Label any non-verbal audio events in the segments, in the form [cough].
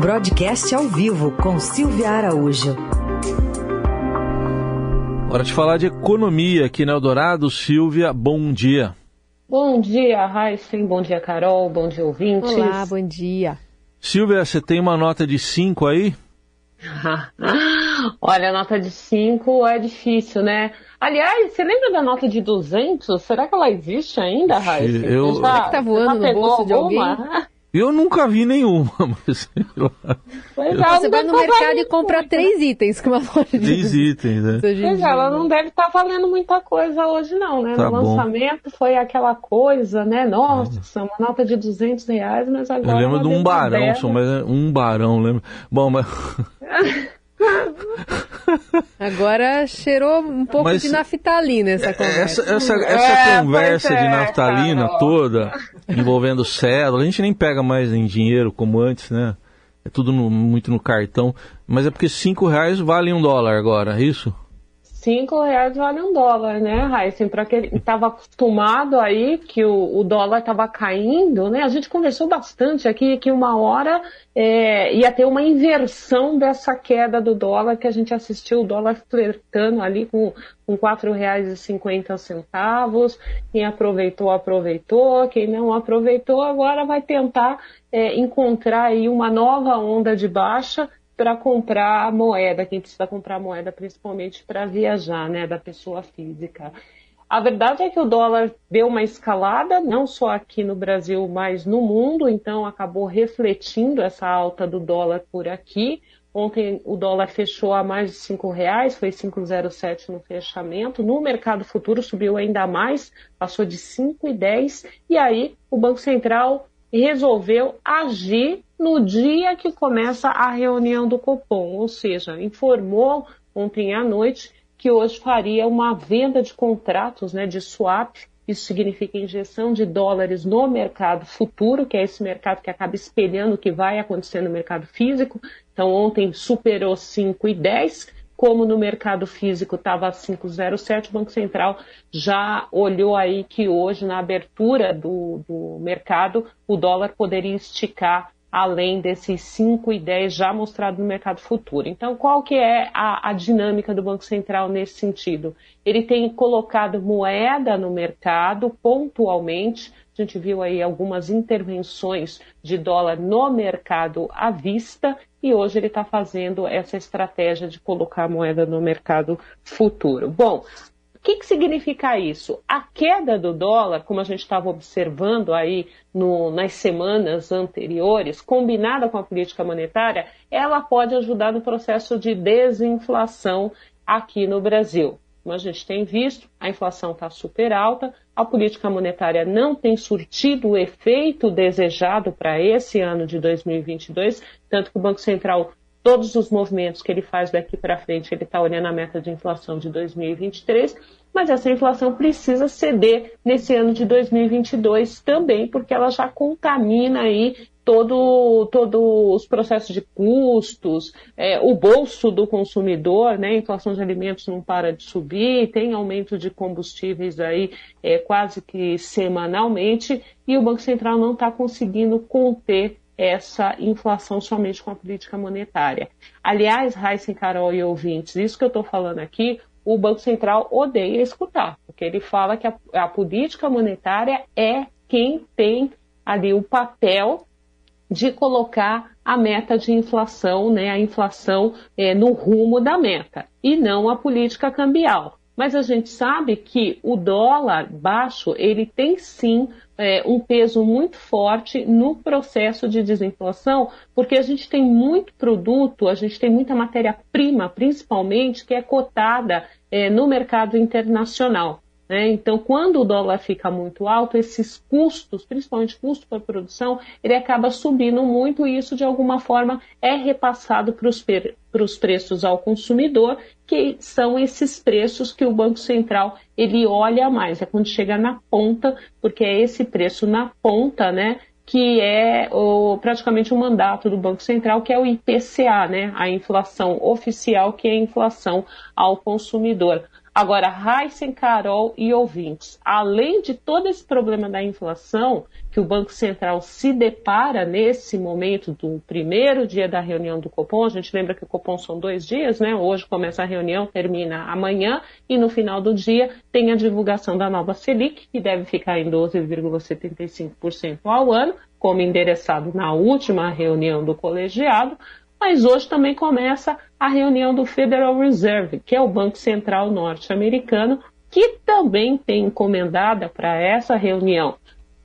Broadcast ao vivo com Silvia Araújo. Hora de falar de economia aqui no Eldorado. Silvia, bom dia. Bom dia, Heisen. Bom dia, Carol. Bom dia, ouvintes. Olá, bom dia. Silvia, você tem uma nota de 5 aí? [laughs] Olha, a nota de 5 é difícil, né? Aliás, você lembra da nota de 200? Será que ela existe ainda, Raíssa? Eu... Será que tá voando no bolso de alguém? Eu nunca vi nenhuma, [laughs] mas sei lá. Pois é, você vai no mercado e compra muito, três né? itens com uma loja de... Três itens, né? Pois é, ela não deve estar tá valendo muita coisa hoje não, né? Tá no bom. lançamento foi aquela coisa, né? Nossa, uma nota de 200 reais, mas agora... Eu lembro de um barão, só, mas é um barão, lembro. Bom, mas... [laughs] Agora cheirou um pouco Mas, de naftalina essa conversa. Essa, essa, essa é, conversa é, de naftalina cara. toda, envolvendo cédula, a gente nem pega mais em dinheiro como antes, né? É tudo no, muito no cartão. Mas é porque cinco reais vale um dólar agora, é isso? Cinco reais vale um dólar, né, Raíssen? Para quem estava acostumado aí que o, o dólar estava caindo, né? A gente conversou bastante aqui que uma hora é, ia ter uma inversão dessa queda do dólar que a gente assistiu o dólar flertando ali com, com R$ 4,50. Quem aproveitou, aproveitou. Quem não aproveitou, agora vai tentar é, encontrar aí uma nova onda de baixa para comprar moeda, quem precisa comprar moeda principalmente para viajar, né, da pessoa física. A verdade é que o dólar deu uma escalada, não só aqui no Brasil, mas no mundo, então acabou refletindo essa alta do dólar por aqui. Ontem o dólar fechou a mais de cinco reais, foi 5,07 no fechamento. No mercado futuro subiu ainda mais, passou de 5,10. E aí o Banco Central resolveu agir no dia que começa a reunião do Copom, ou seja, informou ontem à noite que hoje faria uma venda de contratos né, de swap. Isso significa injeção de dólares no mercado futuro, que é esse mercado que acaba espelhando o que vai acontecer no mercado físico. Então, ontem superou 5,10 como no mercado físico estava 5,07, o Banco Central já olhou aí que hoje, na abertura do, do mercado, o dólar poderia esticar além desses 5,10 já mostrado no mercado futuro. Então, qual que é a, a, dinâmica do Banco Central nesse sentido? Ele tem colocado moeda no mercado pontualmente. A gente viu aí algumas intervenções de dólar no mercado à vista e hoje ele está fazendo essa estratégia de colocar moeda no mercado futuro. Bom, que, que significa isso? A queda do dólar, como a gente estava observando aí no, nas semanas anteriores, combinada com a política monetária, ela pode ajudar no processo de desinflação aqui no Brasil. Como a gente tem visto, a inflação está super alta, a política monetária não tem surtido o efeito desejado para esse ano de 2022, tanto que o Banco Central, todos os movimentos que ele faz daqui para frente, ele está olhando a meta de inflação de 2023, mas essa inflação precisa ceder nesse ano de 2022 também, porque ela já contamina aí todo, todo os processos de custos, é, o bolso do consumidor, né? A inflação de alimentos não para de subir, tem aumento de combustíveis aí é, quase que semanalmente, e o Banco Central não está conseguindo conter essa inflação somente com a política monetária. Aliás, Raíssa, Carol e ouvintes, isso que eu estou falando aqui, o Banco Central odeia escutar, porque ele fala que a, a política monetária é quem tem ali o papel de colocar a meta de inflação, né, a inflação é, no rumo da meta, e não a política cambial. Mas a gente sabe que o dólar baixo ele tem sim é, um peso muito forte no processo de desinflação, porque a gente tem muito produto, a gente tem muita matéria-prima, principalmente, que é cotada é, no mercado internacional. Né? Então, quando o dólar fica muito alto, esses custos, principalmente custo para produção, ele acaba subindo muito e isso, de alguma forma, é repassado para os preços ao consumidor, que são esses preços que o Banco Central ele olha mais, é quando chega na ponta, porque é esse preço na ponta, né, que é o, praticamente o mandato do Banco Central, que é o IPCA, né, a inflação oficial, que é a inflação ao consumidor. Agora, Heisen, Carol e ouvintes, além de todo esse problema da inflação que o Banco Central se depara nesse momento do primeiro dia da reunião do Copom, a gente lembra que o Copom são dois dias, né? Hoje começa a reunião, termina amanhã, e no final do dia tem a divulgação da nova Selic, que deve ficar em 12,75% ao ano, como endereçado na última reunião do colegiado, mas hoje também começa a reunião do Federal Reserve, que é o Banco Central norte-americano, que também tem encomendada para essa reunião,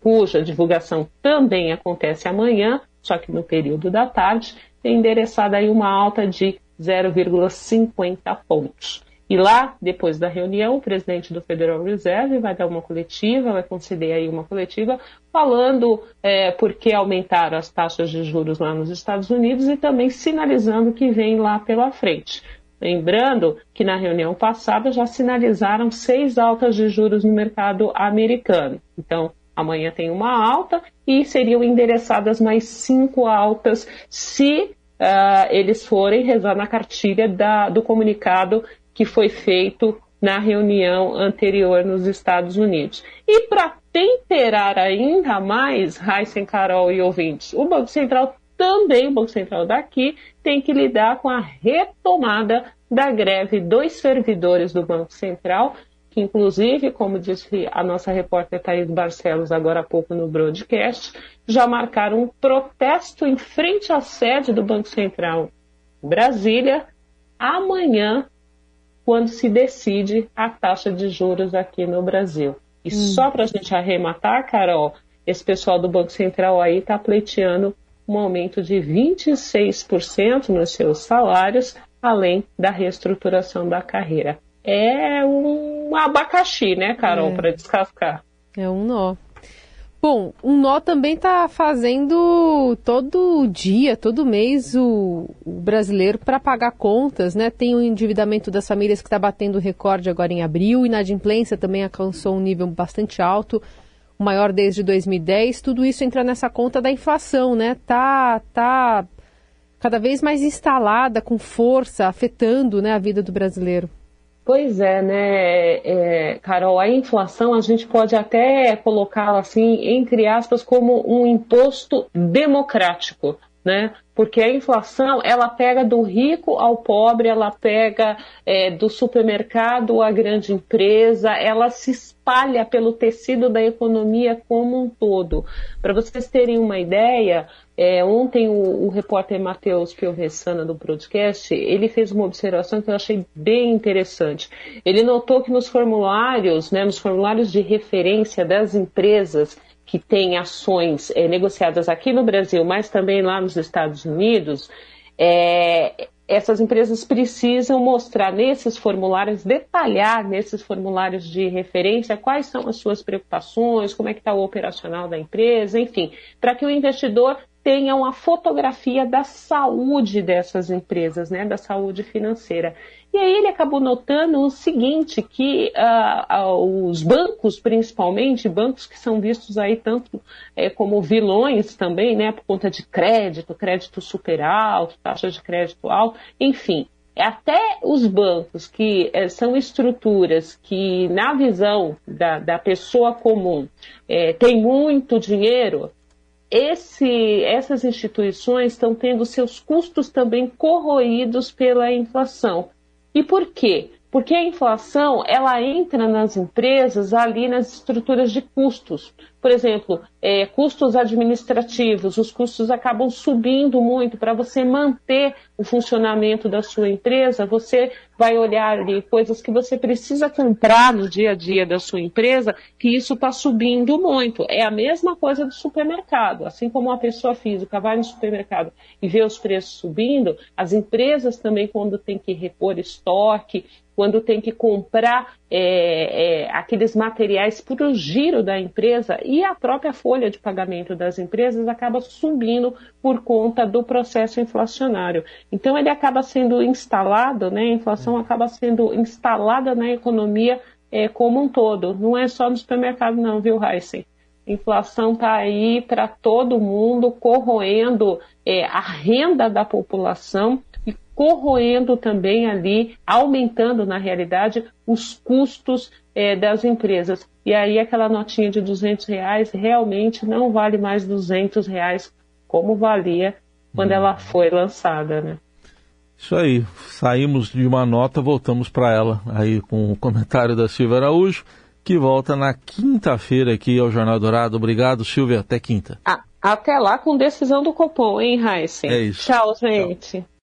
cuja divulgação também acontece amanhã, só que no período da tarde, tem endereçada aí uma alta de 0,50 pontos. E lá, depois da reunião, o presidente do Federal Reserve vai dar uma coletiva, vai conceder aí uma coletiva, falando é, por que aumentaram as taxas de juros lá nos Estados Unidos e também sinalizando que vem lá pela frente. Lembrando que na reunião passada já sinalizaram seis altas de juros no mercado americano. Então, amanhã tem uma alta e seriam endereçadas mais cinco altas se uh, eles forem rezar na cartilha da, do comunicado que foi feito na reunião anterior nos Estados Unidos. E para temperar ainda mais, Heisen, Carol e ouvintes, o Banco Central também, o Banco Central daqui, tem que lidar com a retomada da greve dos servidores do Banco Central, que inclusive, como disse a nossa repórter Thaís Barcelos agora há pouco no broadcast, já marcaram um protesto em frente à sede do Banco Central Brasília amanhã quando se decide a taxa de juros aqui no Brasil. E hum. só para a gente arrematar, Carol, esse pessoal do Banco Central aí está pleiteando um aumento de 26% nos seus salários, além da reestruturação da carreira. É um abacaxi, né, Carol, é. para descascar. É um nó. Bom, um nó também está fazendo todo dia, todo mês o, o brasileiro para pagar contas, né? Tem o endividamento das famílias que está batendo recorde agora em abril, inadimplência também alcançou um nível bastante alto, o maior desde 2010. Tudo isso entra nessa conta da inflação, né? Tá, tá cada vez mais instalada, com força, afetando né, a vida do brasileiro. Pois é, né, é, Carol, a inflação a gente pode até colocá-la assim, entre aspas, como um imposto democrático, né? Porque a inflação ela pega do rico ao pobre, ela pega é, do supermercado à grande empresa, ela se espalha pelo tecido da economia como um todo. Para vocês terem uma ideia, é, ontem o, o repórter Matheus Piovessana do podcast, ele fez uma observação que eu achei bem interessante. Ele notou que nos formulários, né, nos formulários de referência das empresas que têm ações é, negociadas aqui no Brasil, mas também lá nos Estados Unidos, é, essas empresas precisam mostrar nesses formulários, detalhar nesses formulários de referência quais são as suas preocupações, como é que está o operacional da empresa, enfim, para que o investidor tenha uma fotografia da saúde dessas empresas, né, da saúde financeira. E aí ele acabou notando o seguinte, que uh, uh, os bancos, principalmente, bancos que são vistos aí tanto é, como vilões também, né, por conta de crédito, crédito super alto, taxa de crédito alto, enfim, até os bancos que é, são estruturas que, na visão da, da pessoa comum, é, tem muito dinheiro, esse, essas instituições estão tendo seus custos também corroídos pela inflação. E por quê? Porque a inflação ela entra nas empresas ali nas estruturas de custos. Por exemplo, é, custos administrativos, os custos acabam subindo muito para você manter o funcionamento da sua empresa. Você vai olhar ali coisas que você precisa comprar no dia a dia da sua empresa, que isso está subindo muito. É a mesma coisa do supermercado. Assim como uma pessoa física vai no supermercado e vê os preços subindo, as empresas também, quando tem que repor estoque, quando tem que comprar é, é, aqueles materiais para o giro da empresa e a própria folha de pagamento das empresas acaba subindo por conta do processo inflacionário. Então ele acaba sendo instalado, né, a inflação acaba sendo instalada na economia é, como um todo. Não é só no supermercado não, viu, Heisen? Inflação está aí para todo mundo, corroendo é, a renda da população corroendo também ali, aumentando na realidade os custos é, das empresas. E aí aquela notinha de 200 reais realmente não vale mais 200 reais como valia quando hum. ela foi lançada, né? Isso aí, saímos de uma nota, voltamos para ela, aí com o comentário da Silvia Araújo, que volta na quinta-feira aqui ao Jornal Dourado. Obrigado, Silvia, até quinta. Ah, até lá com decisão do Copom, hein, Heisen? É isso. Tchau, gente. Tchau.